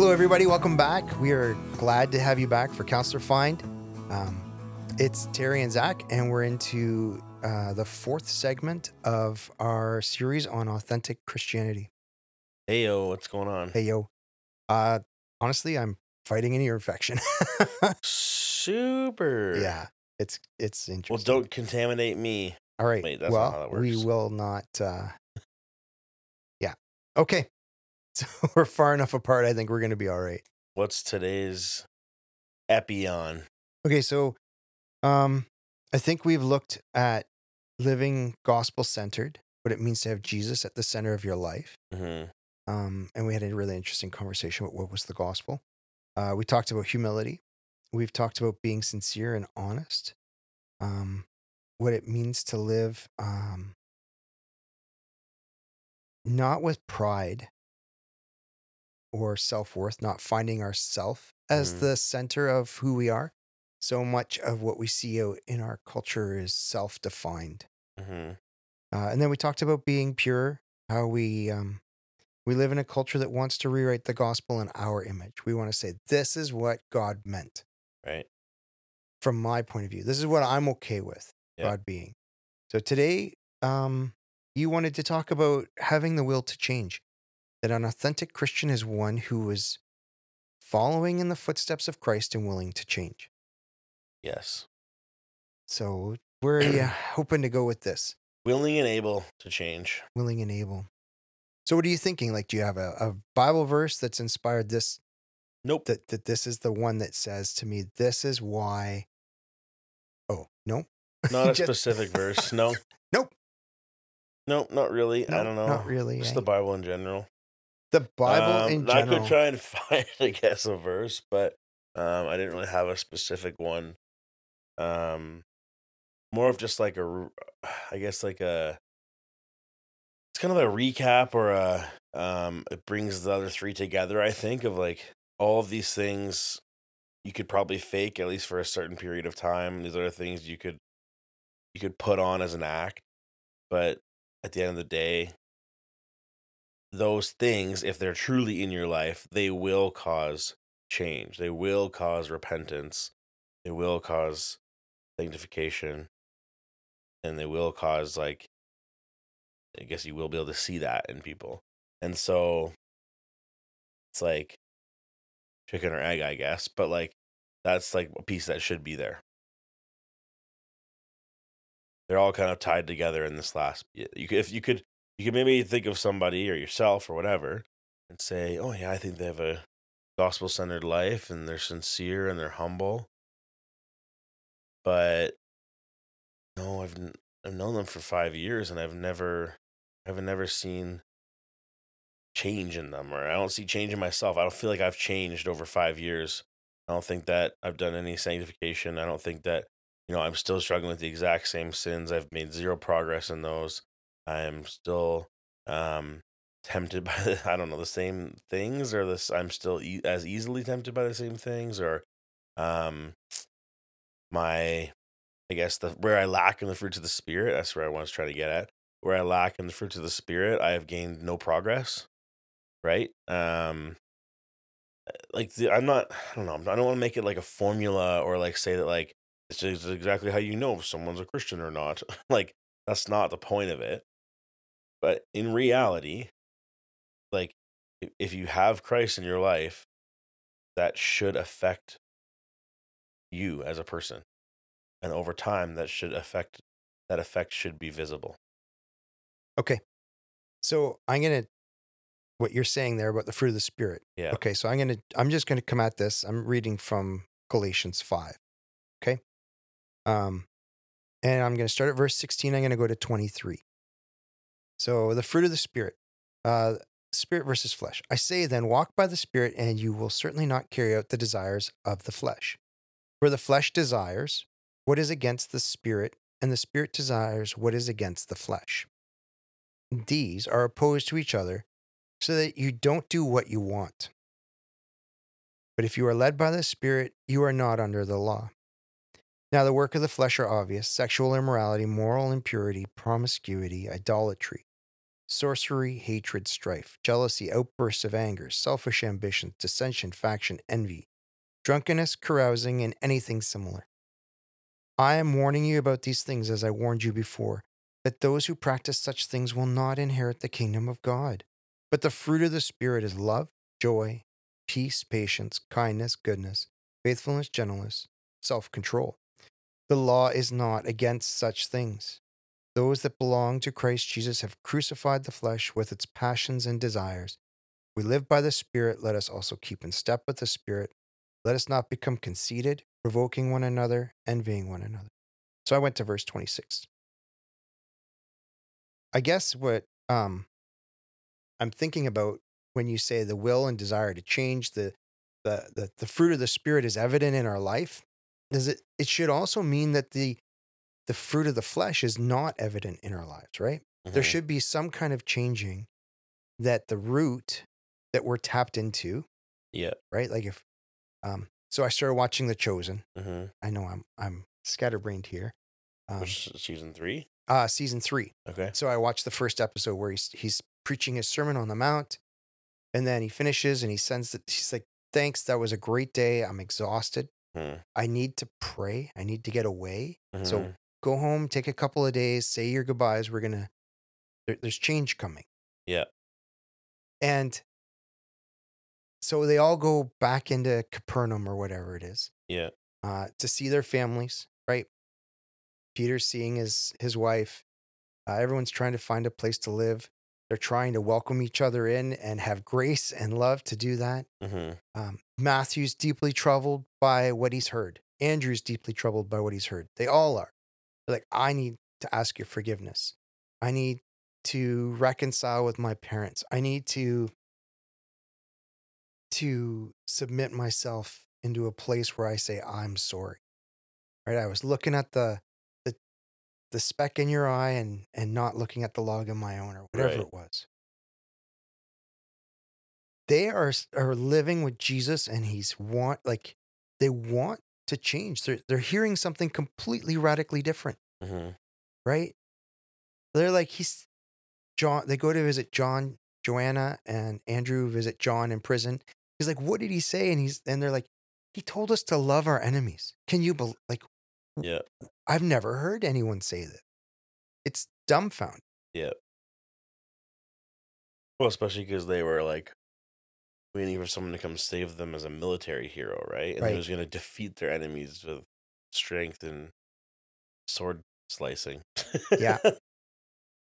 Hello, everybody. Welcome back. We are glad to have you back for Counselor Find. Um, it's Terry and Zach, and we're into uh, the fourth segment of our series on authentic Christianity. Hey yo, what's going on? Hey, yo. Uh, honestly, I'm fighting an ear infection. Super. yeah, it's it's interesting. Well, don't contaminate me. All right. wait, that's not well, how that we will not. Uh, yeah. Okay. So we're far enough apart. I think we're going to be all right. What's today's epion? Okay, so um I think we've looked at living gospel centered, what it means to have Jesus at the center of your life. hmm Um and we had a really interesting conversation about what was the gospel. Uh we talked about humility. We've talked about being sincere and honest. Um what it means to live um not with pride or self-worth, not finding ourself as Mhm. the center of who we are. So much of what we see in our culture is self-defined. hmm Uh, and then we talked about being pure, how we um, we live in a culture that wants to rewrite the gospel in our image. We want to say this is what God meant Right. from my point of view. This is what I'm okay with. God being. So today, um, you wanted to talk about having the will to change. That an authentic Christian is one who is following in the footsteps of Christ and willing to change. Yes. So where are you hoping to go with this? Willing and able to change. Willing and able. So what are you thinking? Like, do you have a, a Bible verse that's inspired this? Nope. That that this is the one that says to me, this is why. Oh no, Not a Just- specific verse. No. Nope. Nope. Not really. No, I don't know. not really, Just eh? the Bible in general. The Bible Um, in general. I could try and find, I guess, a verse, but um, I didn't really have a specific one. Um, more of just like a, I guess, like a. It's kind of a recap or a. Um, it brings the other three together. I think of like all of these things you could probably fake at least for a certain period of time. These are things you could you could put on as an act, but at the end of the day, those things, if they're truly in your life, they will cause change. They will cause repentance. They will cause sanctification. And they will cause, like, I guess you will be able to see that in people. And so it's like chicken or egg, I guess. But, like, that's like a piece that should be there. They're all kind of tied together in this last. You could, if you could, you can maybe think of somebody or yourself or whatever, and say, "Oh yeah, I think they have a gospel-centered life and they're sincere and they're humble." But no, I've I've known them for five years and I've never, I've never seen change in them, or I don't see change in myself. I don't feel like I've changed over five years. I don't think that I've done any sanctification. I don't think that you know i'm still struggling with the exact same sins i've made zero progress in those i'm still um tempted by the, i don't know the same things or this i'm still e- as easily tempted by the same things or um my i guess the where i lack in the fruits of the spirit that's where i was trying to get at where i lack in the fruits of the spirit i have gained no progress right um like the, i'm not i don't know i don't want to make it like a formula or like say that like this is exactly how you know if someone's a Christian or not. like that's not the point of it. But in reality, like if, you have Christ in your life, that should affect you as a person. And over time that should affect that effect should be visible. Okay. So I'm gonna what you're saying there about the fruit of the spirit. Yeah. Okay, so I'm gonna I'm just gonna come at this. I'm reading from Galatians five. Okay. Um and I'm gonna start at verse 16. I'm gonna go to 23. So the fruit of the spirit. Uh spirit versus flesh. I say then, walk by the spirit, and you will certainly not carry out the desires of the flesh. For the flesh desires what is against the spirit, and the spirit desires what is against the flesh. These are opposed to each other so that you don't do what you want. But if you are led by the Spirit, you are not under the law. Now, the work of the flesh are obvious sexual immorality, moral impurity, promiscuity, idolatry, sorcery, hatred, strife, jealousy, outbursts of anger, selfish ambition, dissension, faction, envy, drunkenness, carousing, and anything similar. I am warning you about these things as I warned you before, that those who practice such things will not inherit the kingdom of God. But the fruit of the Spirit is love, joy, peace, patience, kindness, goodness, faithfulness, gentleness, self control. The law is not against such things. Those that belong to Christ Jesus have crucified the flesh with its passions and desires. We live by the Spirit, let us also keep in step with the Spirit. Let us not become conceited, provoking one another, envying one another. So I went to verse 26. I guess what um, I'm thinking about when you say the will and desire to change, the, the, the, the fruit of the Spirit is evident in our life, is it, it should also mean that the, the fruit of the flesh is not evident in our lives, right? There Mhm. should be some kind of changing that the root that we're tapped into, Yeah. right? Like if, um, so I started watching The Chosen. hmm I know I'm I'm scatterbrained here. Um, Which season three? uh, season three. Okay. So I watched the first episode where he's he's preaching his sermon on the mount, and then he finishes and he sends it. He's like, "Thanks, that was a great day. I'm exhausted. Hmm. I need to pray. I need to get away. So Mhm. Go home, take a couple of days, say your goodbyes. We're gonna. There, there's change coming." Yeah. And so they all go back into Capernaum or whatever it is Yeah. uh, to see their families, right? Peter's seeing his his wife. Uh, everyone's trying to find a place to live. They're trying to welcome each other in and have grace and love to do that. hmm Um, Matthew's deeply troubled by what he's heard. Andrew's deeply troubled by what he's heard. They all are. They're like, I need to ask your forgiveness. I need to reconcile with my parents. I need to to submit myself into a place where I say I'm sorry. Right? I was looking at the the the speck in your eye and and not looking at the log in my own or whatever Right. it was. They are are living with Jesus and he's want like they want to change. They're they're hearing something completely radically different, hmm right? They're like he's John they go to visit John, Joanna and Andrew visit John in prison. He's like, "What did he say?" And he's and they're like, "He told us to love our enemies." Can you bel like Yeah. I've never heard anyone say that. It's dumbfound. Yeah. Well, especially because they were like waiting for someone to come save them as a military hero, right? And Right. he was going to defeat their enemies with strength and sword slicing. Yeah.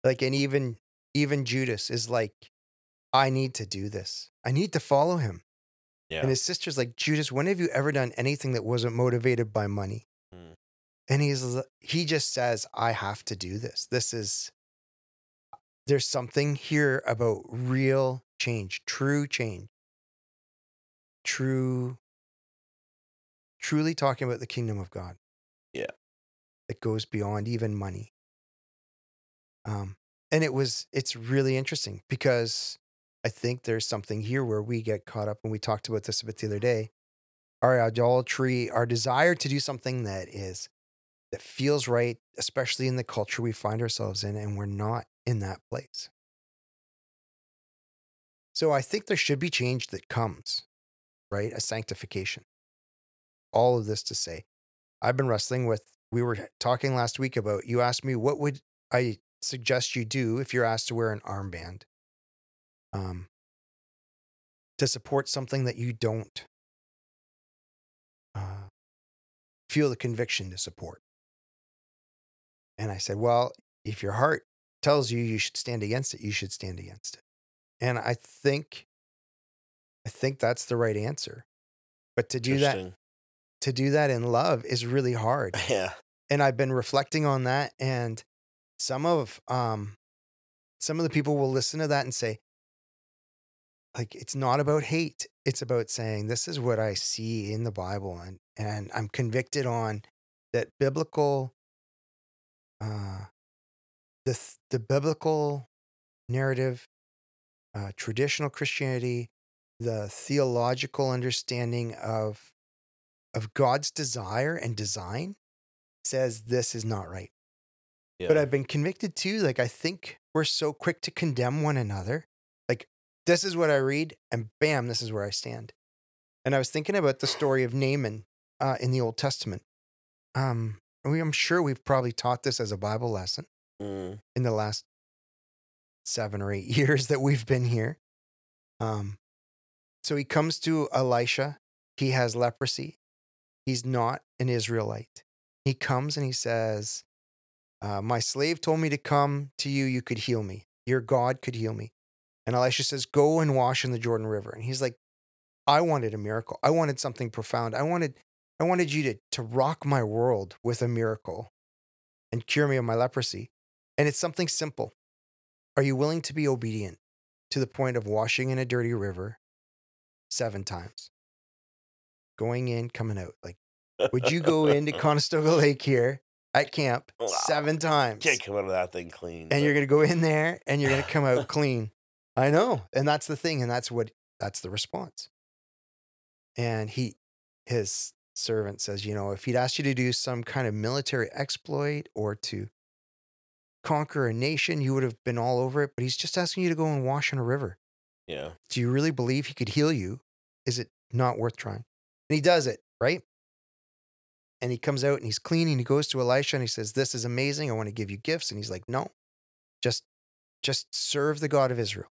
Like and even even Judas is like, I need to do this. I need to follow him. yeah. And his sister's like, Judas, when have you ever done anything that wasn't motivated by money? Mm. And he's he just says, I have to do this. This is there's something here about real change, true change. True truly talking about the kingdom of God. Yeah. That goes beyond even money. Um and it was it's really interesting because I think there's something here where we get caught up and we talked about this a bit the other day. Our idolatry, our desire to do something that is that feels right, especially in the culture we find ourselves in, and we're not in that place. So I think there should be change that comes, right? A sanctification. All of this to say, I've been wrestling with, we were talking last week about, you asked me, what would I suggest you do if you're asked to wear an armband um, to support something that you don't uh, feel the conviction to support? And I said, well, if your heart tells you you should stand against it, you should stand against it. And I think, I think that's the right answer. But to do that, to do that in love is really hard. Yeah. and I've been reflecting on that. And some of, um, some of the people will listen to that and say, like, it's not about hate. It's about saying, this is what I see in the Bible. And, and I'm convicted on that biblical, uh, the, the biblical narrative, uh, traditional Christianity, the theological understanding of, of God's desire and design says this is not right. Yeah. But I've been convicted too. Like, I think we're so quick to condemn one another. Like, this is what I read, and bam, this is where I stand. And I was thinking about the story of Naaman uh, in the Old Testament. Um, we, I'm sure we've probably taught this as a Bible lesson Mm, in the last seven or eight years that we've been here. Um, so he comes to Elisha. He has leprosy. He's not an Israelite. He comes and he says, uh, My slave told me to come to you. You could heal me. Your God could heal me. And Elisha says, Go and wash in the Jordan River. And he's like, I wanted a miracle. I wanted something profound. I wanted, I wanted you to, to rock my world with a miracle and cure me of my leprosy. And it's something simple. Are you willing to be obedient to the point of washing in a dirty river seven times? Going in, coming out. Like, would you go into Conestoga Lake here at camp Wow. seven times? Can't come out of that thing clean. and you're going to go in there and you're going to come out clean. I know. And that's the thing. And that's what, that's the response. And he, his servant says, you know, if he'd asked you to do some kind of military exploit or to conquer a nation, you would have been all over it. But he's just asking you to go and wash in a river. Yeah. Do you really believe he could heal you? Is it not worth trying? And he does it, right? And he comes out and he's clean and he goes to Elisha and he says, This is amazing. I want to give you gifts. And he's like, No, just just serve the God of Israel.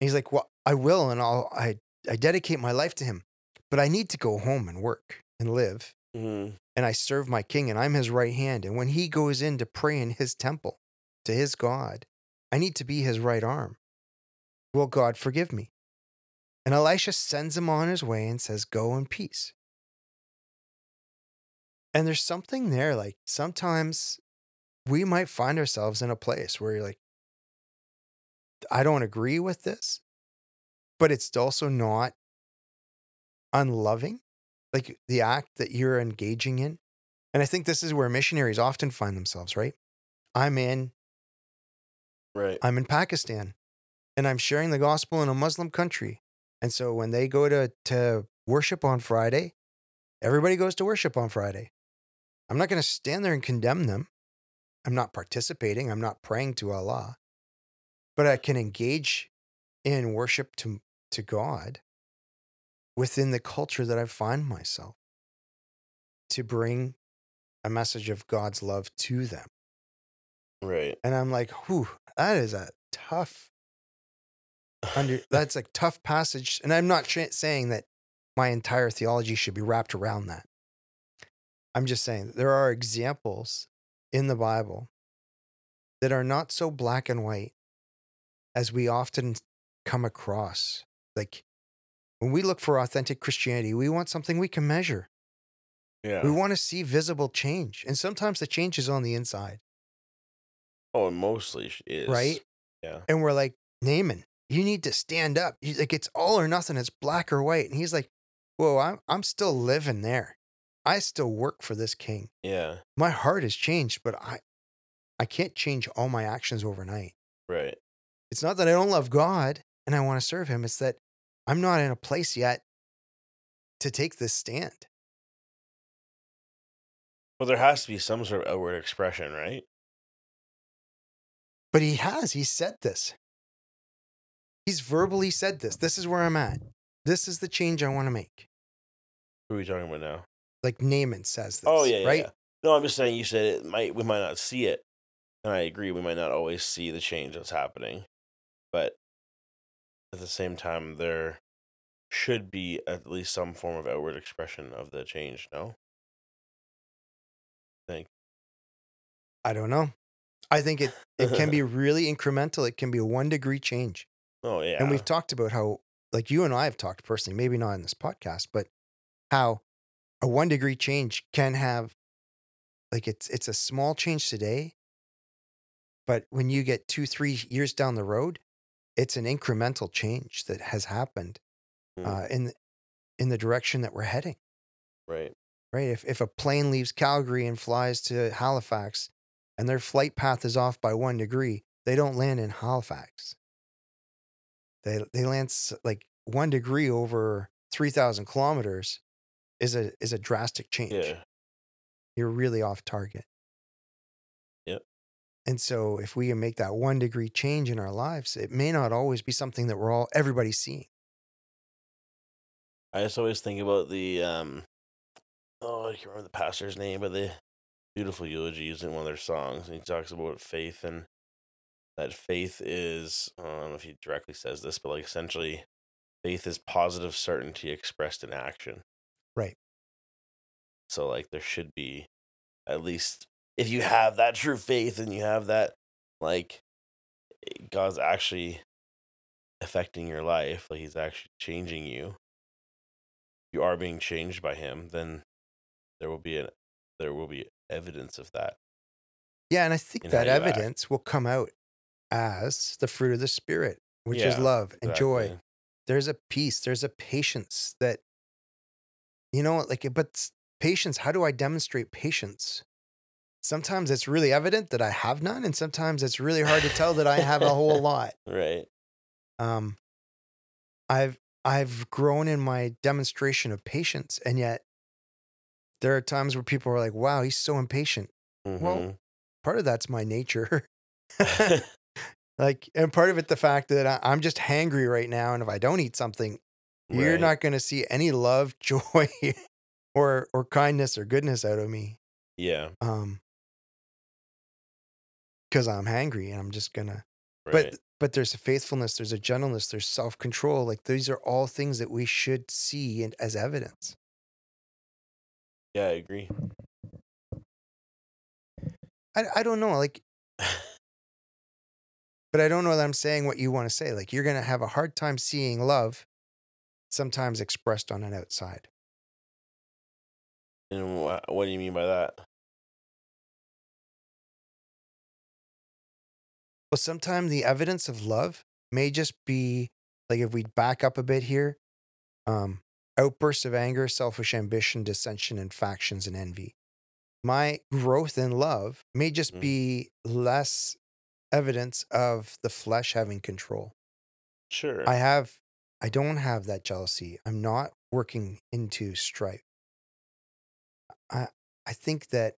And he's like, Well, I will, and I'll I I dedicate my life to him. But I need to go home and work and live. Mhm. And I serve my king and I'm his right hand. And when he goes in to pray in his temple to his God, I need to be his right arm. Will God forgive me? And Elisha sends him on his way and says, Go in peace. And there's something there, like sometimes we might find ourselves in a place where you're like, I don't agree with this, but it's also not unloving, like the act that you're engaging in. And I think this is where missionaries often find themselves, right? I'm in Right. I'm in Pakistan and I'm sharing the gospel in a Muslim country. And so when they go to, to worship on Friday, everybody goes to worship on Friday. I'm not going to stand there and condemn them. I'm not participating. I'm not praying to Allah, but I can engage in worship to, to God within the culture that I find myself to bring a message of God's love to them. Right. And I'm like, whew, that is a tough under that's a tough passage. And I'm not sh- saying that my entire theology should be wrapped around that. I'm just saying there are examples in the Bible that are not so black and white as we often come across. Like when we look for authentic Christianity, we want something we can measure. yeah. We want to see visible change. And sometimes the change is on the inside, oh, it mostly is. right? Yeah. And we're like, Naaman, you need to stand up. He's like, it's all or nothing. It's black or white. And he's like, whoa, I'm, I'm still living there. I still work for this king. Yeah. My heart has changed, but I, I can't change all my actions overnight. Right. It's not that I don't love God and I want to serve him. It's that I'm not in a place yet to take this stand. Well, there has to be some sort of outward expression, right? But he has. He said this. He's verbally said this. This is where I'm at. This is the change I want to make. Who are we talking about now? Like Naaman says this. oh yeah, yeah, right? yeah. No, I'm just saying. You said it might. We might not see it, and I agree. We might not always see the change that's happening, but at the same time, there should be at least some form of outward expression of the change. No. I Think. I don't know. I think it, it can be really incremental. It can be a one degree change. Oh yeah. And we've talked about how, like you and I have talked personally, maybe not in this podcast, but how a one degree change can have, like it's it's a small change today, but when you get two three years down the road, it's an incremental change that has happened Mm. uh, in in the direction that we're heading. right. right? If if a plane leaves Calgary and flies to Halifax and their flight path is off by one degree, they don't land in Halifax. They they land like one degree over three thousand kilometers is a is a drastic change. Yeah. You're really off target. Yep. And so if we can make that one degree change in our lives, it may not always be something that we're all everybody's seeing. I just always think about the um oh I can't remember the pastor's name, but the Beautiful Eulogy's in one of their songs. And he talks about faith and that faith is I don't know if he directly says this, but like essentially faith is positive certainty expressed in action. Right. So like there should be at least if you have that true faith and you have that like eh, God's actually affecting your life, like he's actually changing you. You are being changed by him, then there will be an there will be evidence of that. Yeah, and I think that you act. evidence will come out as the fruit of the spirit, which is Yeah, love and joy. There's a peace, there's a patience that you know, like but patience, how do I demonstrate patience? Sometimes it's really evident that I have none, and sometimes it's really hard to tell that I have a whole lot. Right. Um, I've I've grown in my demonstration of patience, and yet there are times where people are like, "Wow, he's so impatient." Mhm. Part of that's my nature, like, and part of it the fact that I, I'm just hangry right now, and if I don't eat something, you're not going to see any love, joy, or or kindness or goodness out of me. Yeah. Um, because I'm hangry, and I'm just gonna Right. but but there's a faithfulness there's a gentleness there's self-control like these are all things that we should see and as evidence yeah, I agree. I, I don't know like but i don't know that i'm saying what you want to say like you're gonna have a hard time seeing love sometimes expressed on an outside and wha- what do you mean by that? well sometimes the evidence of love may just be like if we back up a bit here um outbursts of anger selfish ambition dissension and factions and envy my growth in love may just Mm. be less evidence of the flesh having control. Sure. i have i don't have that jealousy. I'm not working into strife. I i think that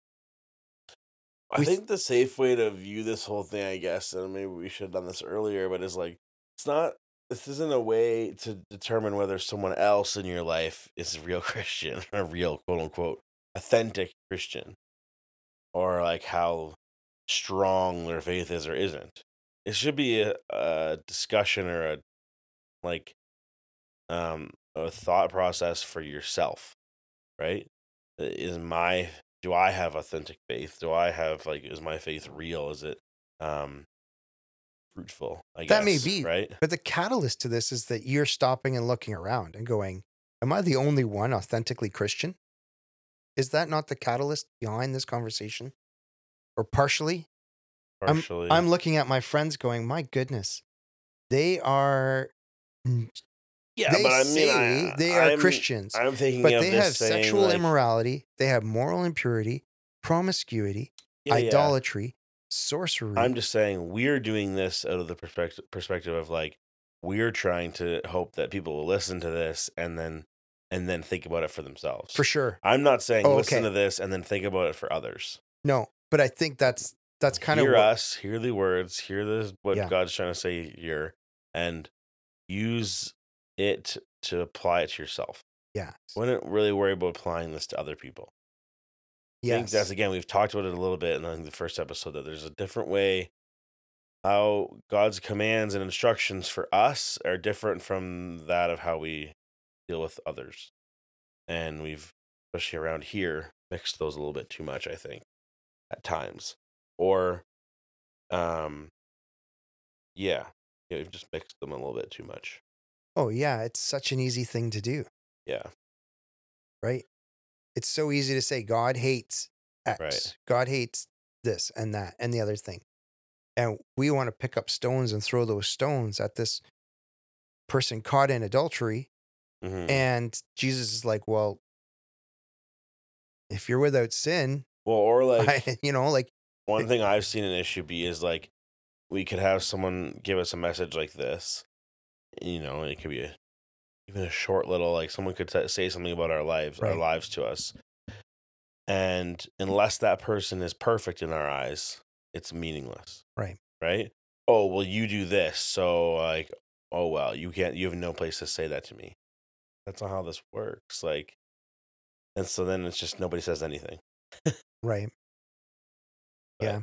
I th- think the safe way to view this whole thing, I guess, and maybe we should have done this earlier, but is like it's not this isn't a way to determine whether someone else in your life is a real Christian, a real quote unquote authentic Christian, or like how strong their faith is or isn't. It should be a, a discussion or a like um a thought process for yourself, right? Is my do I have authentic faith? Do I have like is my faith real? Is it um fruitful? I That may be. right. but the catalyst to this is that you're stopping and looking around and going am i the only one authentically christian is that not the catalyst behind this conversation or partially Partially, I'm looking at my friends going, my goodness, they are, yeah, they but I mean, I, they are I'm, Christians, I'm thinking but they have sexual like, immorality, they have moral impurity, promiscuity, yeah, yeah. idolatry, sorcery. I'm just saying we're doing this out of the perspective perspective of like we're trying to hope that people will listen to this and then and then think about it for themselves. for sure. I'm not saying Oh, listen okay. to this and then think about it for others. No, but I think that's, that's kind hear of hear us, hear the words, hear the what Yeah. God's trying to say here, and use it to apply it to yourself. yeah. Wouldn't really worry about applying this to other people. I think that's again we've talked about it a little bit in the first episode that there's a different way how God's commands and instructions for us are different from that of how we deal with others. And we've especially around here mixed those a little bit too much, I think, at times. Or um yeah, yeah, we've just mixed them a little bit too much. Oh, yeah. It's such an easy thing to do, Yeah. right? It's so easy to say God hates X. Right. God hates this and that and the other thing. And we want to pick up stones and throw those stones at this person caught in adultery. Mhm. And Jesus is like, well, if you're without sin, well, or like I, you know, like, One thing I've seen an issue be is like we could have someone give us a message like this, you know, and it could be a, even a short little like someone could t- say something about our lives, our lives to us, and unless that person is perfect in our eyes, it's meaningless. Right. Right? Oh, well you do this, so like oh well, you can't you have no place to say that to me. That's not how this works. Like and so then it's just nobody says anything. Right. But- Yeah.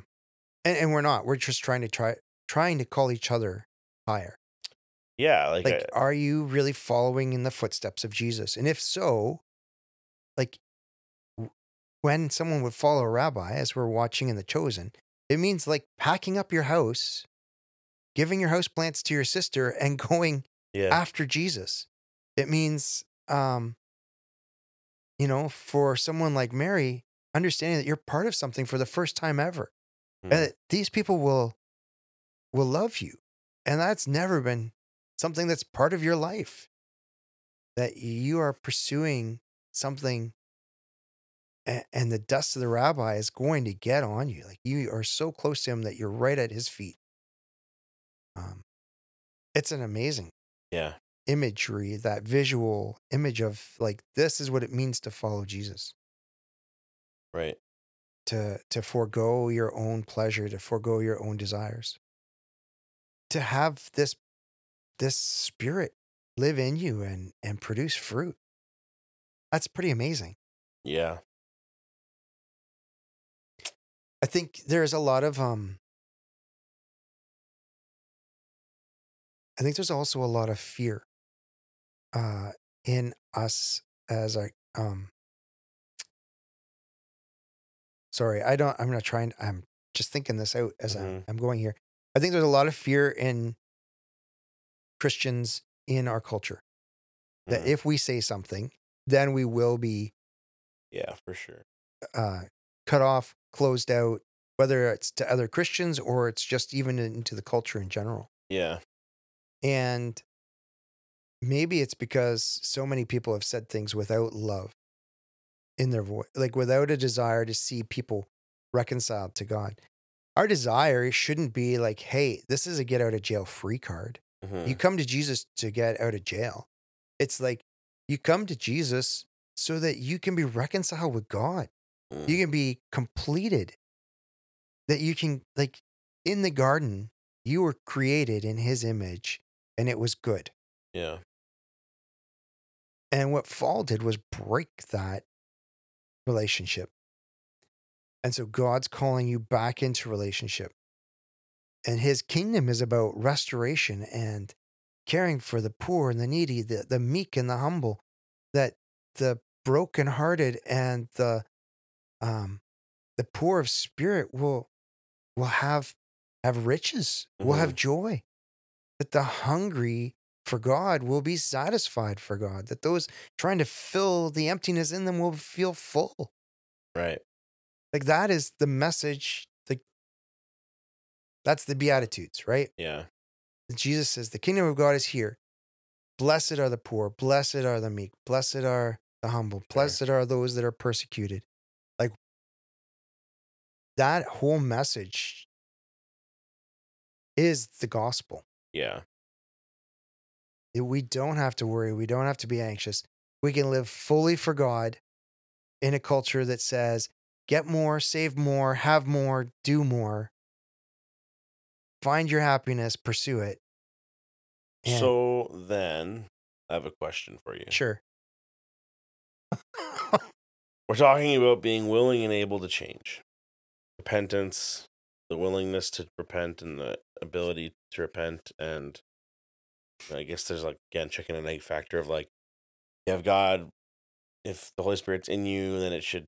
And and we're not. We're just trying to try trying to call each other higher. Yeah, like, Like, I- are you really following in the footsteps of Jesus? And if so, like when someone would follow a rabbi, as we're watching in The Chosen, it means like packing up your house, giving your house plants to your sister, and going yeah. after Jesus. It means, um, you know, for someone like Mary, understanding that you're part of something for the first time ever, Mhm. and that these people will will love you, and that's never been something that's part of your life. That you are pursuing something, and, and the dust of the rabbi is going to get on you. Like you are so close to him that you're right at his feet. Um, it's an amazing yeah. imagery, that visual image of like this is what it means to follow Jesus. Right. To to forego your own pleasure, to forego your own desires. To have this this spirit live in you and and produce fruit. That's pretty amazing. Yeah. I think there's a lot of um I think there's also a lot of fear uh in us as a um sorry, I don't I'm not trying I'm just thinking this out as I'm, Mhm. I'm going here. I think there's a lot of fear in Christians in our culture that Mhm. if we say something, then we will be Yeah, for sure. uh, cut off, closed out, whether it's to other Christians or it's just even into the culture in general. Yeah. And maybe it's because so many people have said things without love in their voice, like without a desire to see people reconciled to God. Our desire shouldn't be like, hey, this is a get out of jail free card. Mhm. You come to Jesus to get out of jail. It's like you come to Jesus so that you can be reconciled with God Mm. you can be completed that you can like in the garden you were created in his image and it was good yeah. and what fall did was break that relationship. And so god's calling you back into relationship. And his kingdom is about restoration and caring for the poor and the needy the, the meek and the humble that the brokenhearted and the um the poor of spirit will will have have riches will have joy. That the hungry for god will be satisfied for god that those trying to fill the emptiness in them will feel full Right. like that is the message like that's the beatitudes right Yeah. jesus says the kingdom of god is here blessed are the poor blessed are the meek blessed are the humble blessed are those that are persecuted like that whole message is the gospel Yeah. We don't have to worry we don't have to be anxious we can live fully for god in a culture that says get more save more have more do more find your happiness pursue it And- So then I have a question for you. sure We're talking about being willing and able to change. Repentance, the willingness to repent and the ability to repent and I guess there's like again chicken and egg factor of like you have God if the Holy Spirit's in you, then it should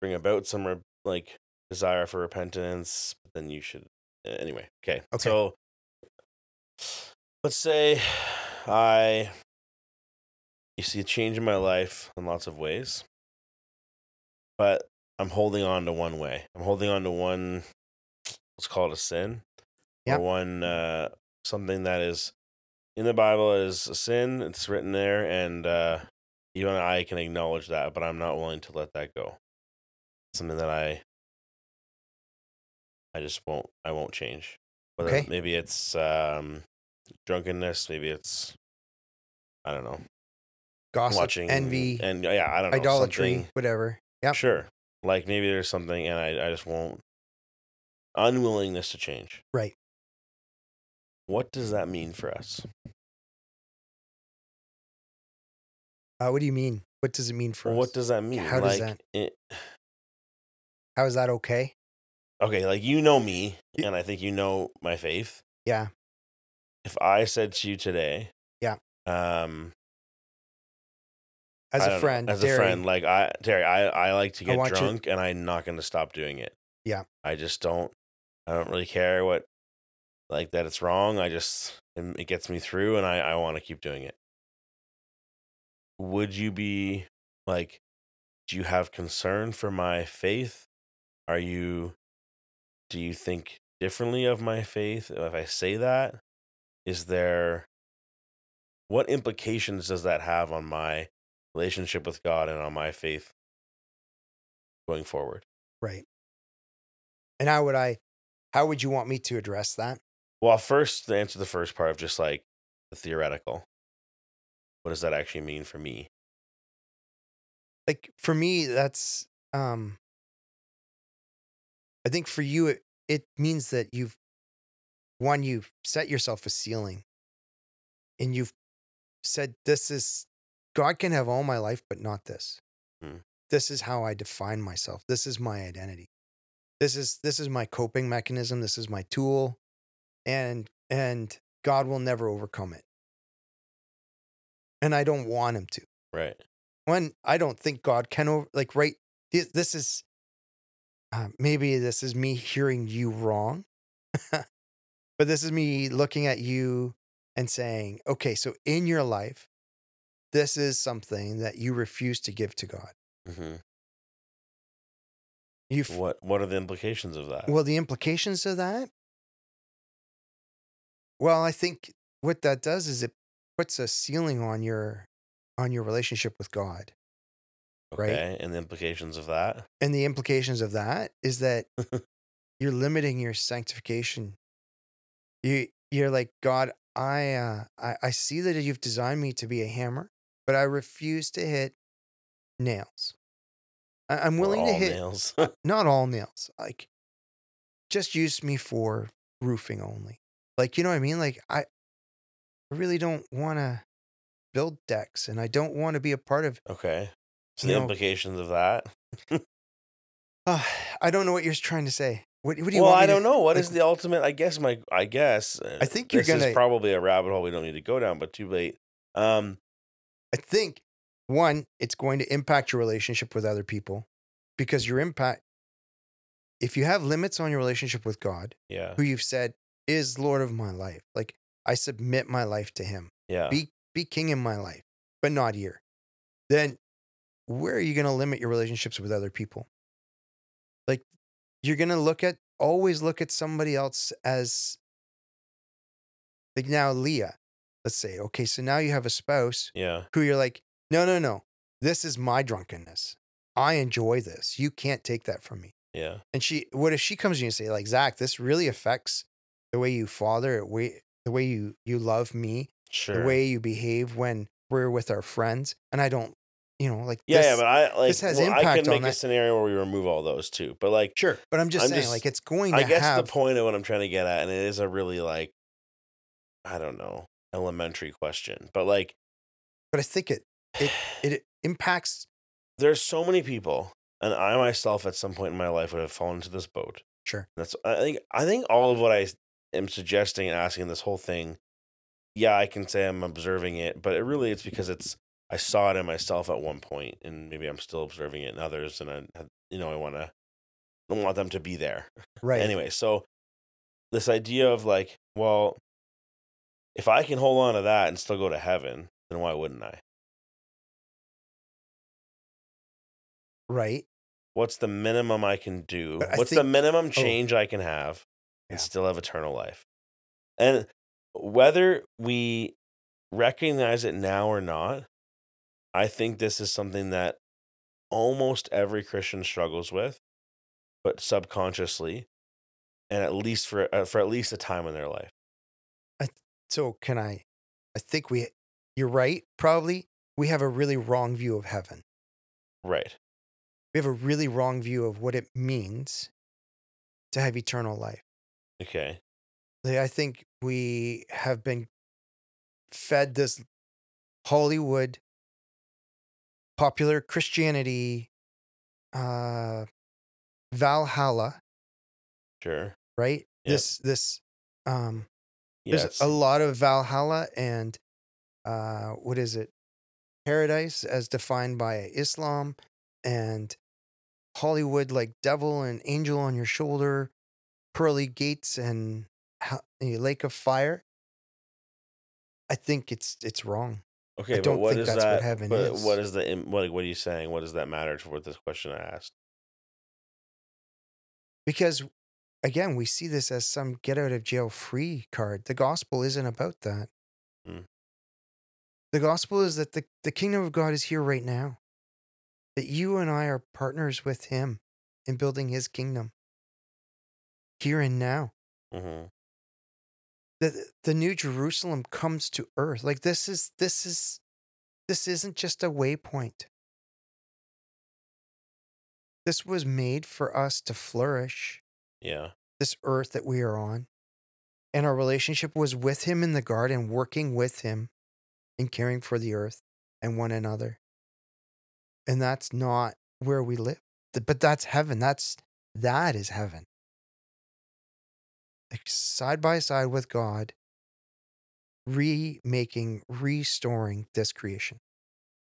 bring about some re- like desire for repentance, but then you should uh, anyway. Okay. Okay. So let's say I you see a change in my life in lots of ways, but I'm holding on to one way. I'm holding on to one. Let's call it a sin, or one uh, something that is in the Bible is a sin. It's written there, and uh, even I can acknowledge that, but I'm not willing to let that go. Something that I, I just won't. I won't change. Whether Okay. maybe it's um, drunkenness, maybe it's, I don't know, gossip watching envy and yeah, I don't know, idolatry something- whatever Yeah, Sure. Like maybe there's something and I, I just won't unwillingness to change. Right. What does that mean for us? Uh, what do you mean? What does it mean for Well, us? what does that mean? How does that? It, How is that okay? okay, like you know me, and I think you know my faith. Yeah. If I said to you today, Yeah. um, As a don't know, friend, as a friend, like I, Terry, I, I like to get want you- drunk, and I'm not going to stop doing it. Yeah. I just don't. I don't really care what, like that. It's wrong. I just it, gets me through, and I, I want to keep doing it. Would you be like? Do you have concern for my faith? Are you? Do you think differently of my faith uh, if I say that? Is there? What implications does that have on my relationship with God and on my faith going forward? right. And how would I? How would you want me to address that? Well, first, to answer the first part of just like the theoretical. What does that actually mean for me? Like for me, that's. um I think for you, it it means that you've one you've set yourself a ceiling, and you've said this is God can have all my life, but not this. Hmm. This is how I define myself. This is my identity. This is this is my coping mechanism. This is my tool, and and God will never overcome it. And I don't want him to. Right. One, I don't think God can over like right. This, this is uh, maybe this is me hearing you wrong, but this is me looking at you and saying, okay, so in your life, this is something that you refuse to give to God. hmm You What What are the implications of that? well, the implications of that. Well, I think what that does is it puts a ceiling on your on your relationship with God. right. and the implications of that. And the implications of that is that you're limiting your sanctification. You you're like, God, I uh I, I see that you've designed me to be a hammer, but I refuse to hit nails. I, I'm willing to hit nails. not all nails. Like just use me for roofing only. Like, you know what I mean? Like I I really don't want to build decks and I don't want to be a part of okay. So the know- implications of that. uh, I don't know what you're trying to say. What, what do you well, I don't know. What is like, the ultimate? I guess my. I guess. uh, I think you're this is gonna- probably a rabbit hole we don't need to go down, but too late. Um. I think one, it's going to impact your relationship with other people because your impact, if you have limits on your relationship with God, Yeah. who you've said is Lord of my life, like I submit my life to Him, Yeah. be be King in my life, but not here. Then where are you going to limit your relationships with other people? Like you're going to look at always look at somebody else as like now Leah. Let's say, okay, so now you have a spouse yeah. who you're like, no, no, no, this is my drunkenness. I enjoy this. You can't take that from me. Yeah. And she, what if she comes to you and say, like, Zach, this really affects the way you father, the way, the way you you love me, Sure. the way you behave when we're with our friends, and I don't, you know, like, yeah, this, yeah, but I like. this has well, I impact can on make a that. scenario where we remove all those too. But like, sure, but I'm just I'm saying, just- like, it's going to I guess have, the point of what I'm trying to get at, and it is a really like, I don't know, elementary question, but like, but I think it it it impacts. there's so many people, and I myself at some point in my life would have fallen into this boat. Sure. That's I think I think all of what I am suggesting and asking this whole thing, yeah, I can say I'm observing it, but it really it's because it's I saw it in myself at one point, and maybe I'm still observing it in others, and I you know I want to don't want them to be there. Right. Anyway, so this idea of like, well, if I can hold on to that and still go to heaven, then why wouldn't I? Right. What's the minimum I can do? But What's the think- minimum oh. change I can have and Yeah. still have eternal life? And whether we recognize it now or not, I think this is something that almost every Christian struggles with, but subconsciously, and at least for uh, for at least a time in their life. So can I? I think we. You're right. Probably we have a really wrong view of heaven. Right. we have a really wrong view of what it means to have eternal life. Okay. I think we have been fed this Hollywood, popular Christianity, uh, Valhalla, Sure. right? Yep. This this um Yeah. there's a lot of Valhalla and uh what is it? Paradise as defined by Islam and Hollywood like devil and angel on your shoulder, pearly gates and lake of fire. I think it's it's wrong. okay, but don't what think is that's what heaven but is. what is the what? What are you saying? What does that matter for this question I asked? Because again, we see this as some get out of jail free card. The gospel isn't about that. Hmm. The gospel is that the, the kingdom of God is here right now. That you and I are partners with him in building his kingdom. Here and now. hmm That the new Jerusalem comes to earth. Like this is this is this isn't just a waypoint. This was made for us to flourish. Yeah. this earth that we are on. And our relationship was with him in the garden, working with him and caring for the earth and one another. And that's not where we live. But that's heaven. That's that is heaven. Like side by side with God, remaking, restoring this creation.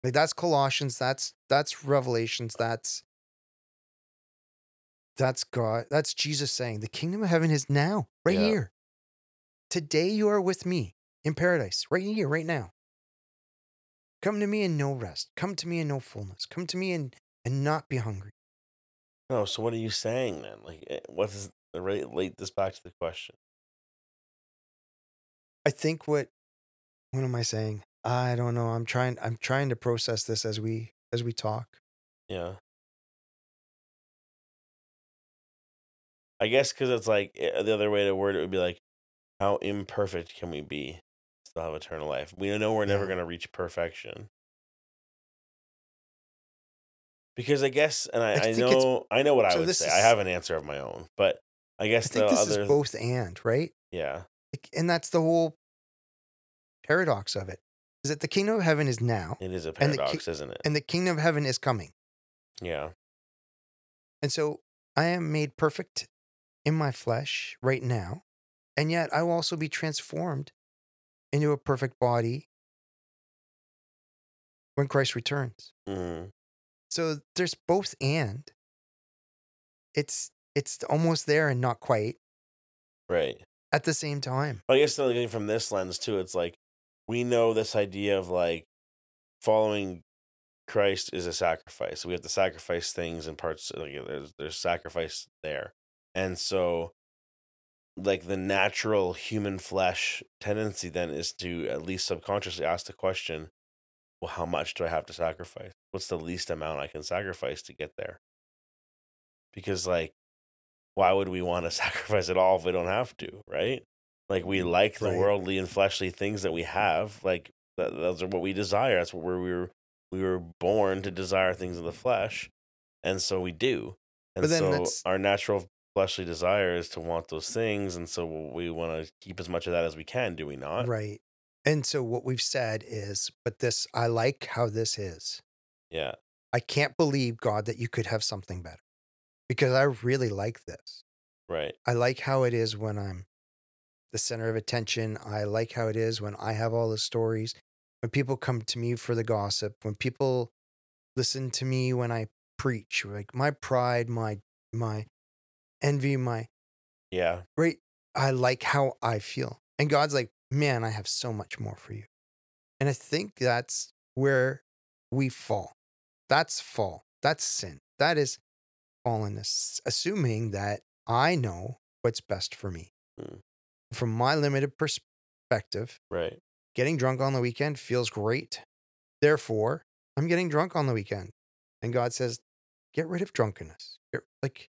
Like that's Colossians, that's that's Revelations, that's that's God. That's Jesus saying, The kingdom of heaven is now, right Yeah. here. Today you are with me in paradise, right here, right now. Come to me and no rest. Come to me and no fullness. Come to me and, and not be hungry. No. So what are you saying then? Like, eh, what is relate this back to the question? I think what what am I saying? I don't know. I'm trying I'm trying to process this as we as we talk. Yeah. I guess because it's like eh, the other way to word it would be like, how imperfect can we be still have eternal life? We know we're never Yeah. going to reach perfection. Because I guess, and I, I I, know, I know what I would say. I have an answer of my own, but I guess I think the this other, is both and, right? yeah, And that's the whole paradox of it. Is that the kingdom of heaven is now it is a the ki- paradox, isn't it? and the kingdom of heaven is coming. Yeah, And so I am made perfect in my flesh right now. And yet I will also be transformed into a perfect body when Christ returns. hmm So there's both and. It's it's almost there and not quite right. at the same time. I guess looking from this lens too, it's like we know this idea of like following Christ is a sacrifice. We have to sacrifice things and parts. Like there's there's sacrifice there, and so like the natural human flesh tendency then is to at least subconsciously ask the question, well, how much do I have to sacrifice? What's the least amount I can sacrifice to get there? Because like, why would we want to sacrifice it all if we don't have to, right? Like we mm, like the Right. worldly and fleshly things that we have. Like that, those are what we desire. That's what we're, we were we were born to desire things of the flesh, and so we do. And so that's- our natural fleshly desire is to want those things, and so we want to keep as much of that as we can. Do we not? Right. And so what we've said is, but this I like how this is. Yeah. I can't believe, God, that you could have something better. Because I really like this. Right. I like how it is when I'm the center of attention. I like how it is when I have all the stories. When people come to me for the gossip, when people listen to me when I preach, like my pride, my my envy, my Yeah. right. I like how I feel. And God's like, man, I have so much more for you. And I think that's where we fall. That's fall. That's sin. That is fallenness, assuming that I know what's best for me. Mm. From my limited perspective, Right. getting drunk on the weekend feels great. Therefore, I'm getting drunk on the weekend. And God says, get rid of drunkenness. Get- like,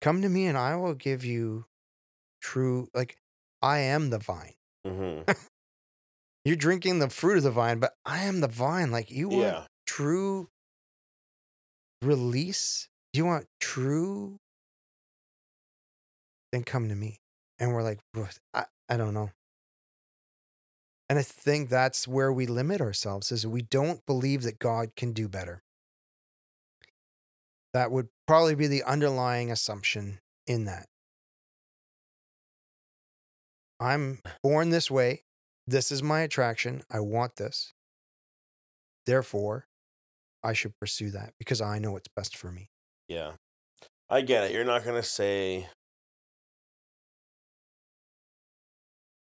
come to me and I will give you true, like, I am the vine. Mm-hmm. You're drinking the fruit of the vine, but I am the vine. Like, you want Yeah. true release? Do you want true then come to me. And we're like, I, I don't know. And I think that's where we limit ourselves is we don't believe that God can do better. That would probably be the underlying assumption in that. I'm born this way. This is my attraction. I want this. Therefore, I should pursue that because I know what's best for me. Yeah. I get it. You're not going to say,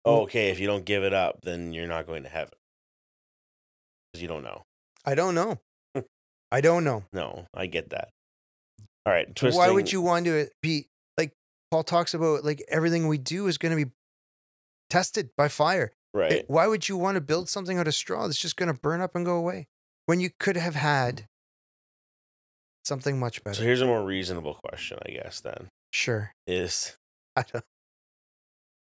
oh, okay, if you don't give it up, then you're not going to heaven. Because you don't know. I don't know. Hm. I don't know. No, I get that. All right. Twisting. Why would you want to be like Paul talks about like everything we do is going to be tested by fire. Right. It- why would you want to build something out of straw that's just going to burn up and go away when you could have had something much better. so here's a more reasonable question, I guess, then. Sure. Is I don't,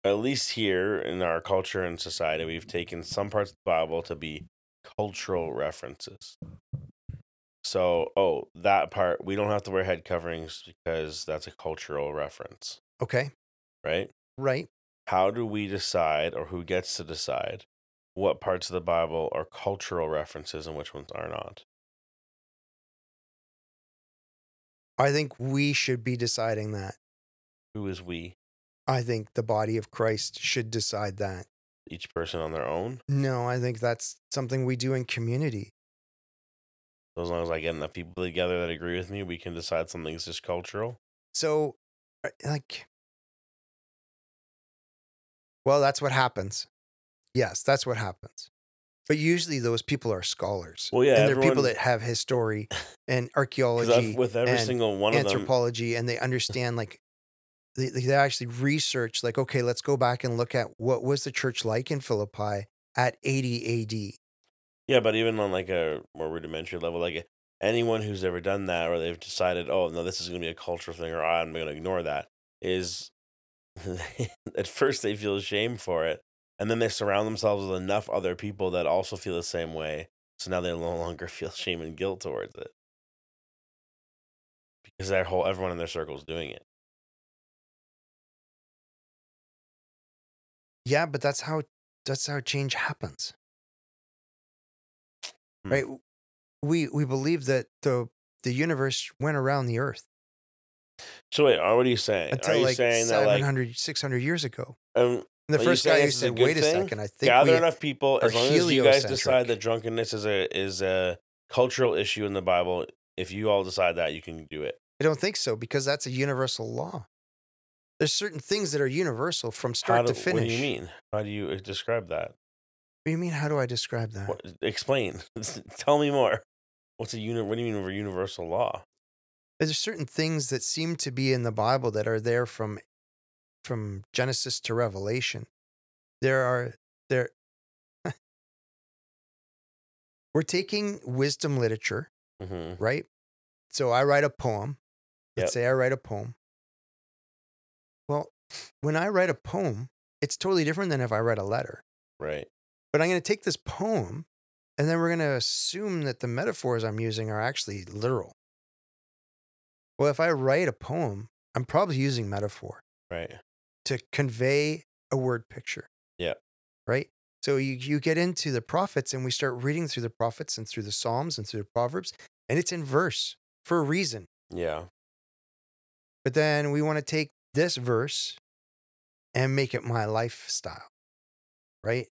at least here in our culture and society, we've taken some parts of the Bible to be cultural references. So, oh, that part, we don't have to wear head coverings because that's a cultural reference, okay. right? Right. How do we decide, or who gets to decide, what parts of the Bible are cultural references and which ones are not? I think we should be deciding that. Who is we? I think the body of Christ should decide that. Each person on their own? No, I think that's something we do in community. So as long as I get enough people together that agree with me, we can decide something's just cultural. So, uh, like, well, that's what happens. Yes, that's what happens. But usually those people are scholars. Well, yeah, and they're people that have history and archaeology, with every and single one of them, anthropology, and they understand like they, they actually research like, okay, let's go back and look at what was the church like in Philippi at 80 AD. Yeah, but even on like a more rudimentary level, like anyone who's ever done that or they've decided, oh no, this is going to be a cultural thing, or I'm going to ignore that, is at first they feel shame for it, and then they surround themselves with enough other people that also feel the same way, so now they no longer feel shame and guilt towards it because their whole everyone in their circle is doing it. Yeah, but that's how that's how change happens. Hmm. Right? We we believe that the the universe went around the earth So wait, what are you saying? are until you like saying that like 600 years ago. um, the you first guy saying who this is a said, "Wait a second, I think gather we, enough people as long as you guys decide that drunkenness is a is a cultural issue in the Bible. If you all decide that, you can do it. I don't think so because that's a universal law. There's certain things that are universal from start do, to finish. What do you mean? How do you uh, describe that? What do you mean? How do I describe that? What, explain. Tell me more. What's a uni? What do you mean over universal law? There's certain things that seem to be in the Bible that are there from from Genesis to Revelation. There are there We're taking wisdom literature, hmm right? So I write a poem. Let's Yep. say I write a poem. Well, when I write a poem, it's totally different than if I write a letter. Right. But I'm going to take this poem and then we're going to assume that the metaphors I'm using are actually literal. Well, if I write a poem, I'm probably using metaphor Right. To convey a word picture. Yeah. Right? So you, you get into the prophets and we start reading through the prophets and through the Psalms and through the Proverbs, and it's in verse for a reason. Yeah. But then we want to take this verse and make it my lifestyle, right?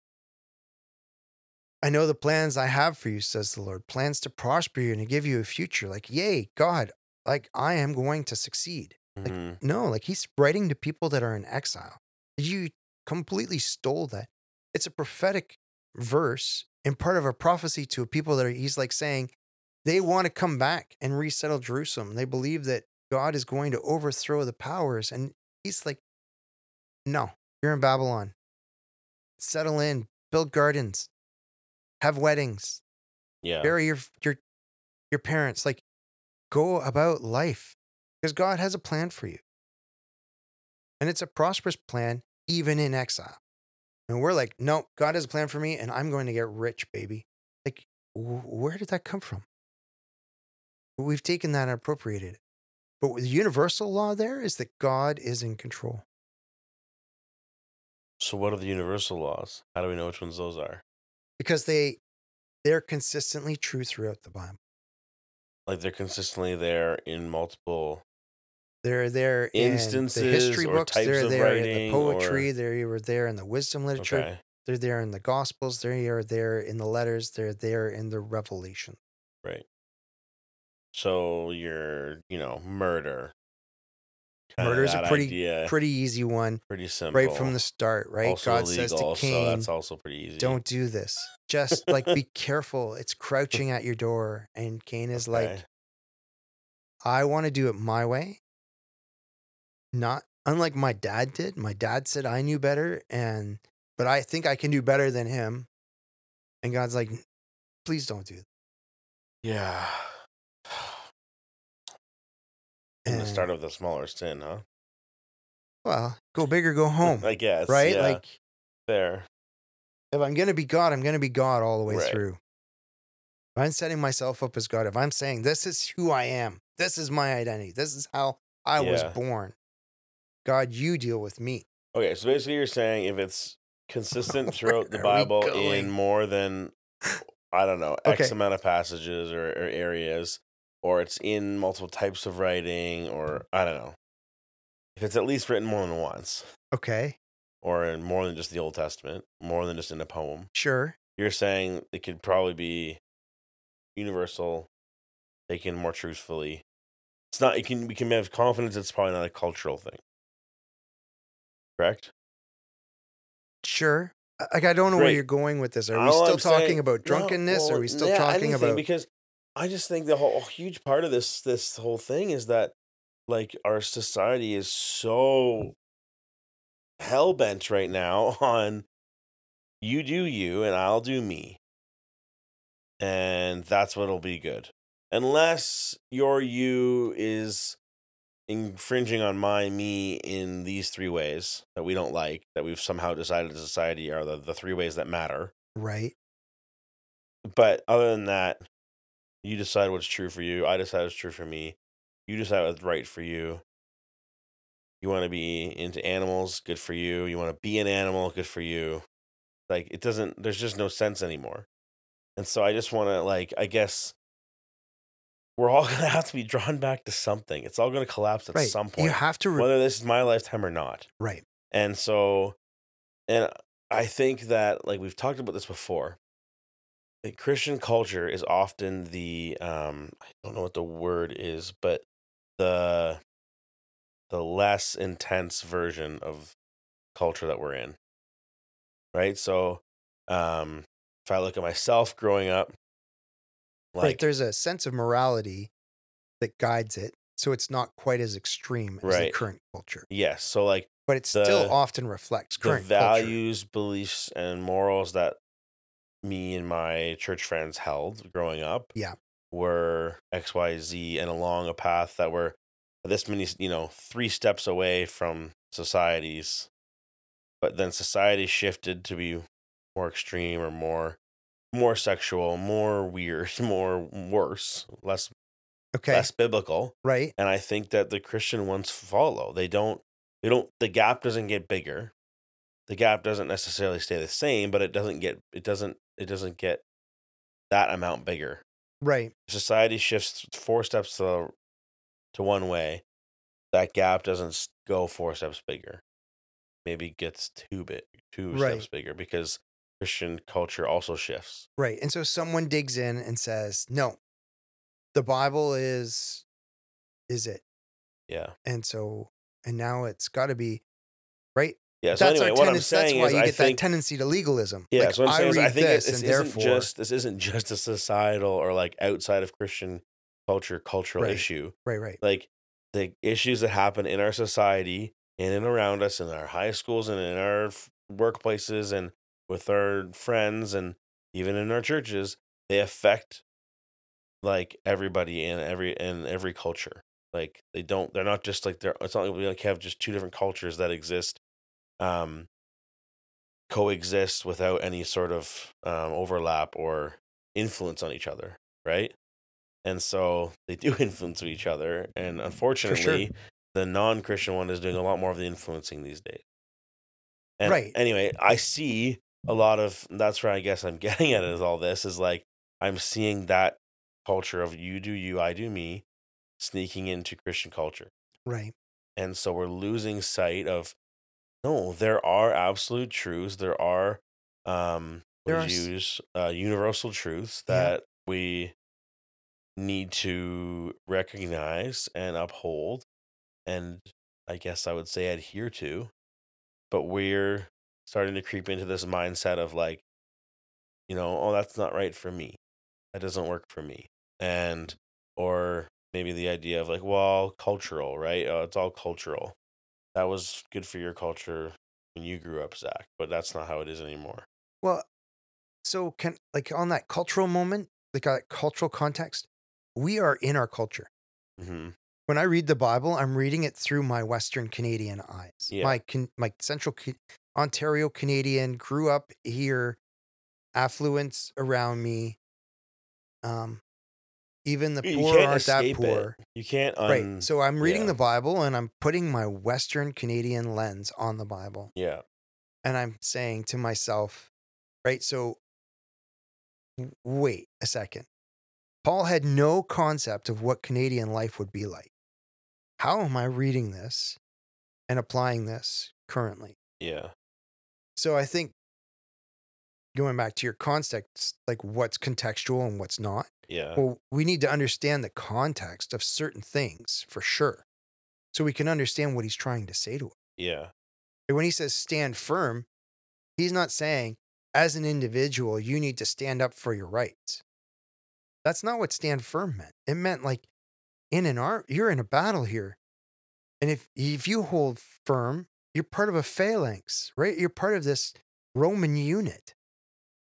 I know the plans I have for you, says the Lord plans to prosper you and to give you a future. Like, yay, God, like I am going to succeed. Like, hmm No, like he's writing to people that are in exile. You completely stole that. It's a prophetic verse and part of a prophecy to a people that are, he's like saying they want to come back and resettle Jerusalem. They believe that God is going to overthrow the powers. And he's like, no, you're in Babylon. Settle in, build gardens, have weddings, Yeah. bury your your your parents. Like, go about life because God has a plan for you, and it's a prosperous plan even in exile. And we're like, no, God has a plan for me, and I'm going to get rich, baby. Like, wh- where did that come from? We've taken that and appropriated it. But the universal law there is that God is in control. So what are the universal laws? How do we know which ones those are? because they they're consistently true throughout the Bible. Like they're consistently there in multiple They're there in the history or books. types They're of there in the writing poetry. or- They were there in the wisdom literature. Okay. They're there in the Gospels. They are there in the letters. They're there in the Revelation. Right. So you're, you know, murder. Kinda Murder's a that pretty- idea, Pretty easy one, pretty simple. right from the start. Right? also God says to so Cain, that's also pretty easy. "Don't do this. Just like be careful. It's crouching at your door." And Cain is like, Okay. I want to do it my way. Not unlike my dad did. My dad said I knew better and but I think I can do better than him. And God's like, please don't do that. Yeah. And the start of the smaller sin, huh? well, go big or go home. I guess. right? yeah, Like fair. if I'm gonna be God, I'm gonna be God all the way Right. through. If I'm setting myself up as God, if I'm saying this is who I am, this is my identity, this is how I was born. God, you deal with me. Okay, so basically you're saying if it's consistent throughout the Where are we Bible in more than I don't know, X Okay. amount of passages or, or areas, or it's in multiple types of writing, or I don't know. If it's at least written more than once, Okay, or in more than just the Old Testament, more than just in a poem, sure. you're saying it could probably be universal, taken more truthfully. It's not. It can we can have confidence. It's probably not a cultural thing. Correct. Sure. Like I don't know where you're going with this. Are we All still I'm talking saying- about No, drunkenness? well, Are we still yeah, talking anything, about because I just think the whole a huge part of this this whole thing is that like our society is so hell bent right now on you do you and I'll do me. And that's what'll be good. Unless your you is infringing on my me in these three ways that we don't like, that we've somehow decided as a society are the, the three ways that matter. right? But other than that, you decide what's true for you. I decide what's true for me. You decide what's right for you. You want to be into animals, good for you. You want to be an animal, good for you. Like it doesn't there's just no sense anymore. And so I just want to like I guess we're all going to have to be drawn back to something. It's all going to collapse at Right. some point. You have to. Re- whether this is my lifetime or not. right. And so, and I think that like we've talked about this before. Like Christian culture is often the um I don't know what the word is, but the the less intense version of culture that we're in. Right? So, um if I look at myself growing up right. like There's a sense of morality that guides it, so it's not quite as extreme as the current culture, yes, so like but it still often reflects the current culture. values, beliefs, and morals that me and my church friends held growing up Yeah. were X, Y, Z, and along a path that were this many, you know, three steps away from societies. But then society shifted to be more extreme or more more sexual, more weird, more worse, less Okay. less biblical right. and i think that the christian ones follow they don't they don't the gap doesn't get bigger the gap doesn't necessarily stay the same but it doesn't get it doesn't it doesn't get that amount bigger Right. society shifts four steps to to one way that gap doesn't go four steps bigger maybe gets two bit two Right. steps bigger because christian culture also shifts Right. And so someone digs in and says, "No, the Bible is is it." yeah And so and now it's got to be right. yeah so that's anyway our what i'm tendency. That's why is you i get that tendency to legalism. Yeah, Like, so what I'm saying is, read I think this, this and isn't therefore, just this isn't just a societal or like outside of Christian culture cultural Right. issue. right, right, Like the issues that happen in our society, in and around us, in our high schools and in our workplaces and with our friends and even in our churches, they affect like everybody in every in every culture. Like they don't, they're not just like they're. It's not like we like have just two different cultures that exist. Um, coexist without any sort of um, overlap or influence on each other, right? and so they do influence each other. And unfortunately, the non-Christian one is doing a lot more of the influencing these days. And Right. Anyway, I see a lot of. That's where I guess I'm getting at is all this is like I'm seeing that culture of you do you, I do me, sneaking into Christian culture. Right. And so we're losing sight of no, there are absolute truths. There are um There are use uh, universal truths Yeah. that we need to recognize and uphold and I guess I would say adhere to. But we're starting to creep into this mindset of like, you know, oh that's not right for me. That doesn't work for me. And or maybe the idea of like, well, cultural, right? Oh, it's all cultural. That was good for your culture when you grew up, Zach, but that's not how it is anymore. Well, so can like on that cultural moment, like that cultural context, we are in our culture. hmm When I read the Bible, I'm reading it through my Western Canadian eyes. Yeah. My can my Central Ontario Canadian grew up here, affluence around me. Um, even the You poor aren't that poor. it. You can't un- Right. So I'm reading yeah. the Bible and I'm putting my Western Canadian lens on the Bible. yeah, And I'm saying to myself, right? So wait a second. Paul had no concept of what Canadian life would be like. How am I reading this and applying this currently? yeah, So I think going back to your context, like what's contextual and what's not. yeah, Well, we need to understand the context of certain things for sure. So we can understand what he's trying to say to us. yeah, And when he says stand firm, he's not saying as an individual, you need to stand up for your rights. That's not what stand firm meant. It meant like in an art, you're in a battle here. And if if you hold firm, you're part of a phalanx, right? You're part of this Roman unit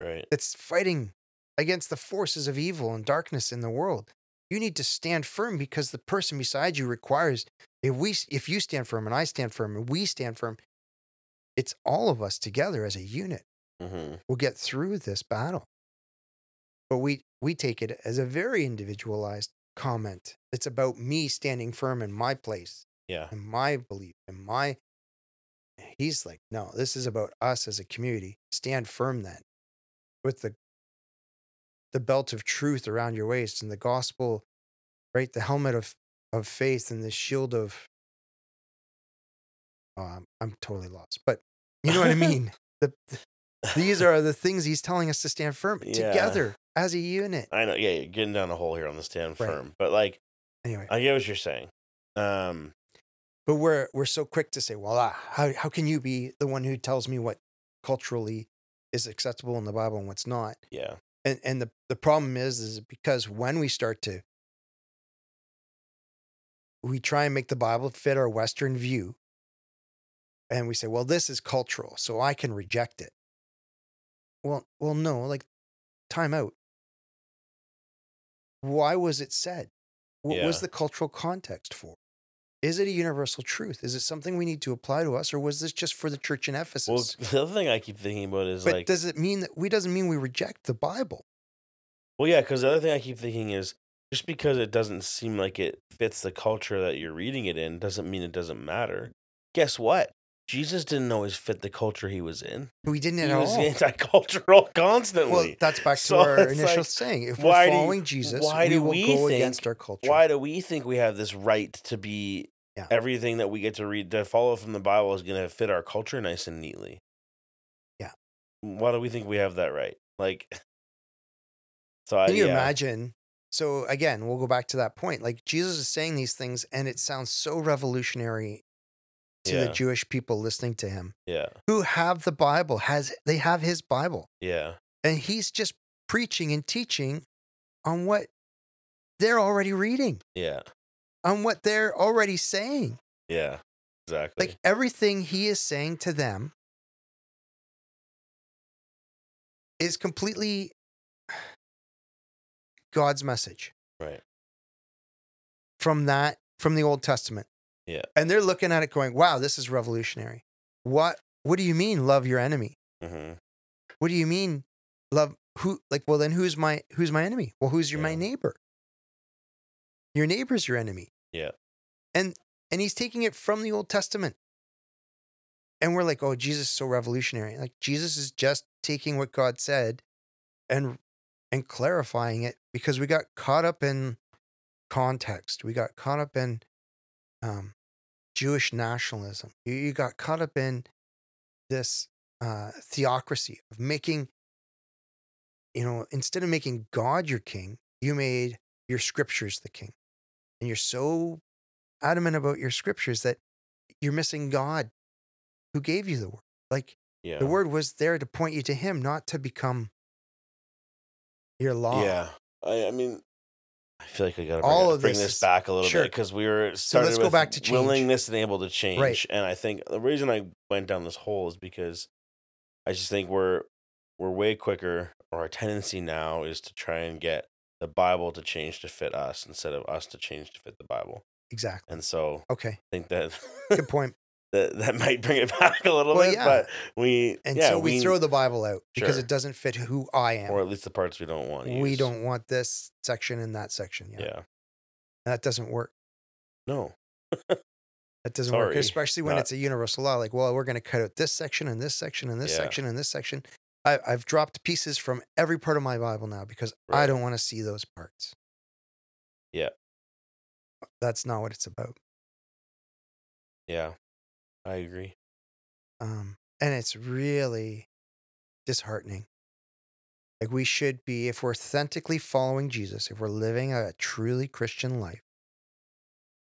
right, that's fighting against the forces of evil and darkness in the world. You need to stand firm because the person beside you requires if we if you stand firm and I stand firm and we stand firm, it's all of us together as a unit. hmm We'll get through this battle. But we we take it as a very individualized comment. It's about me standing firm in my place yeah, and my belief and my he's like no this is about us as a community stand firm then with the the belt of truth around your waist and the gospel right the helmet of of faith and the shield of oh, I'm, I'm totally lost but you know what i mean the, these are the things he's telling us to stand firm Yeah. together as a unit I know. Yeah, you're getting down a hole here on the stand Right. firm, but like, anyway I get what you're saying. Um, But we're we're so quick to say, well, ah, how how can you be the one who tells me what culturally is acceptable in the Bible and what's not? yeah, And and the the problem is is because when we start to we try and make the Bible fit our Western view, and we say, well, this is cultural, so I can reject it. Well, well, no, like time out. Why was it said? What was the cultural context for? Is it a universal truth? Is it something we need to apply to us, or was this just for the church in Ephesus? well, the other thing I keep thinking about is but like, does it mean that we doesn't mean we reject the Bible? well, yeah, because the other thing I keep thinking is just because it doesn't seem like it fits the culture that you're reading it in doesn't mean it doesn't matter. Guess what? Jesus didn't always fit the culture he was in. We didn't at He at was all. anti-cultural constantly. Well, that's back to So our initial like, saying. If we're you- following Jesus, why we do we go think- against our culture. Why do we think we have this right to be Yeah. everything that we get to read to follow from the Bible is going to fit our culture nice and neatly? Yeah. Why do we think we have that right? Like, so I, Can you yeah, imagine? So again, we'll go back to that point. Like Jesus is saying these things, and it sounds so revolutionary to Yeah. the Jewish people listening to him, Yeah, who have the Bible, has they have his Bible, yeah, and he's just preaching and teaching on what they're already reading, yeah, on what they're already saying. yeah, exactly. Like everything he is saying to them is completely God's message right. from that from the Old Testament. Yeah. And they're looking at it going, "Wow, this is revolutionary." What what do you mean love your enemy? Mm-hmm. What do you mean love who like well then who's my who's my enemy? Well, who's your my neighbor? Your neighbor's your enemy. Yeah. And and he's taking it from the Old Testament. And we're like, oh, Jesus is so revolutionary. Like Jesus is just taking what God said and and clarifying it because we got caught up in context. We got caught up in um, Jewish nationalism. You, you got caught up in this uh, theocracy of making, you know, instead of making God your king, you made your scriptures the king. And you're so adamant about your scriptures that you're missing God who gave you the word. Like Yeah. the word was there to point you to him, not to become your law. Yeah. I, I mean, I feel like I got to bring, of bring this this back a little sure. bit because we were started let's go with back to change. willingness and able to change. Right. And I think the reason I went down this hole is because I just think we're we're way quicker, or our tendency now is to try and get the Bible to change to fit us instead of us to change to fit the Bible. Exactly. And so Okay. I think that Good point. that that might bring it back a little Well, bit, yeah. but we And yeah, so we, throw the Bible out because Sure. it doesn't fit who I am. or at least the parts we don't want. We use. don't want this section and that section. Yeah. Yeah. That doesn't work. No. That doesn't work, especially when not- it's a universal law. Like, well, we're going to cut out this section and this section and this Yeah. section and this section. I, I've dropped pieces from every part of my Bible now because I don't want to see those parts. Yeah. That's not what it's about. Yeah. I agree. Um, and it's really disheartening. Like we should be, if we're authentically following Jesus, if we're living a truly Christian life,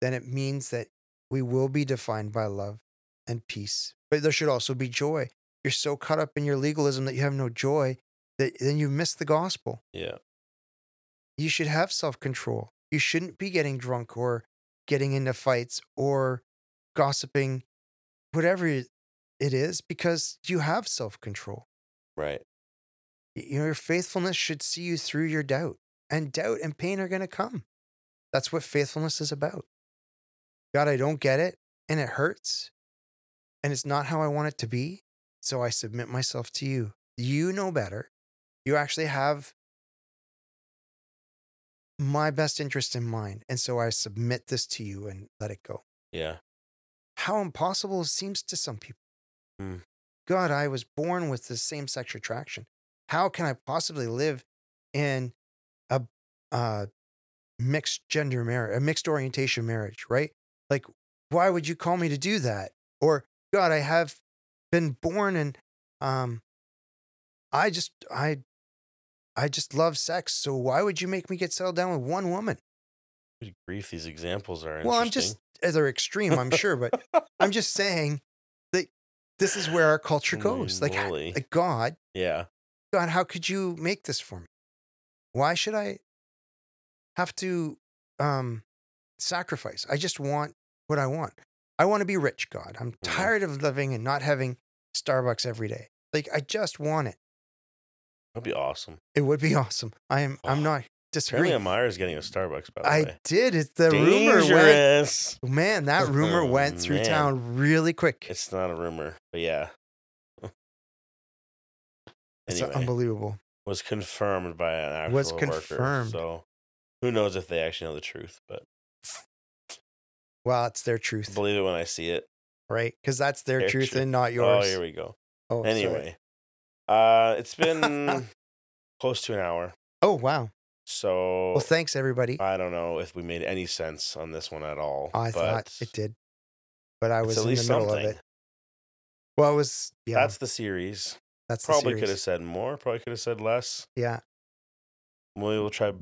then it means that we will be defined by love and peace. But there should also be joy. You're so caught up in your legalism that you have no joy that then you miss the gospel. Yeah. You should have self control. You shouldn't be getting drunk or getting into fights or gossiping, whatever it is, because you have self control. Right. You know, Your faithfulness should see you through your doubt, and doubt and pain are going to come. That's what faithfulness is about. God, I don't get it, and it hurts, and it's not how I want it to be. So I submit myself to you. You know better. You actually have my best interest in mind. And so I submit this to you and let it go. Yeah. How impossible it seems to some people. Hmm. God, I was born with the same sex attraction. How can I possibly live in a uh, mixed gender marriage, a mixed orientation marriage, right? Like, why would you call me to do that? Or, God, I have been born and um, I just, I, I just love sex. So why would you make me get settled down with one woman? Good grief, these examples are Well, I'm just, they're extreme, I'm sure, but I'm just saying that this is where our culture goes. Like, like God, yeah. God, how could you make this for me? Why should I have to um, sacrifice? I just want what I want. I want to be rich, God. I'm Mhm. tired of living and not having Starbucks every day. Like I just want it. That'd be awesome. It would be awesome. I am. I'm Oh, not Apparently, disagreeing. Amira's getting a Starbucks, by the way. I way. did. It's the rumor went. Man, that rumor Oh, went through man. town really quick. It's not a rumor, but yeah. It's anyway, unbelievable. was confirmed by an actual Was worker. confirmed. So who knows if they actually know the truth, but Well, it's their truth, believe it when I see it. right? Because that's their Their truth truth. and not yours. Oh, here we go. Oh, sorry. Anyway, uh, it's been close to an hour. Oh, wow. So Well, thanks everybody. I don't know if we made any sense on this one at all. I thought it did, but I was at in the middle something. of it. Well, it was yeah. That's the series. That's Probably could have said more. Probably could have said less. Yeah, We will try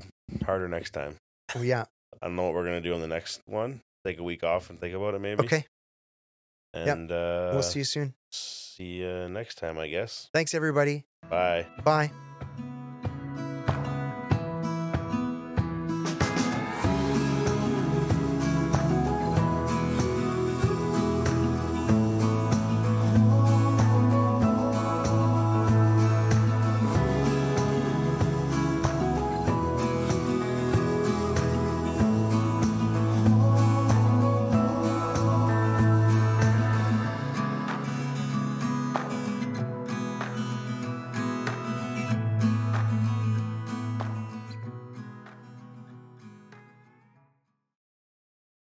harder next time. well, yeah. I don't know what we're gonna do on the next one. Take a week off and think about it, maybe. Okay, And uh, we'll see you soon. See you next time, I guess. Thanks everybody. Bye. Bye.